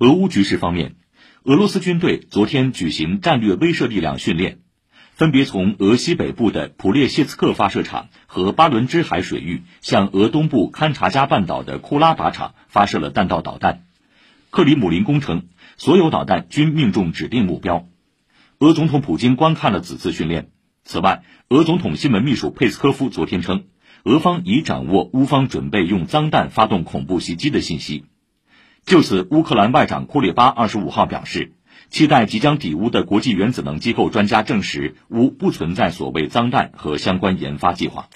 俄乌局势方面，俄罗斯军队昨天举行战略威慑力量训练，分别从俄西北部的普列谢茨克发射场和巴伦支海水域向俄东部勘察加半岛的库拉靶场发射了弹道导弹。克里姆林宫称，所有导弹均命中指定目标。俄总统普京观看了此次训练。此外，俄总统新闻秘书佩斯科夫昨天称，俄方已掌握乌方准备用脏弹发动恐怖袭击的信息。就此，乌克兰外长库列巴二十五号表示，期待即将抵乌的国际原子能机构专家证实，乌不存在所谓脏弹和相关研发计划。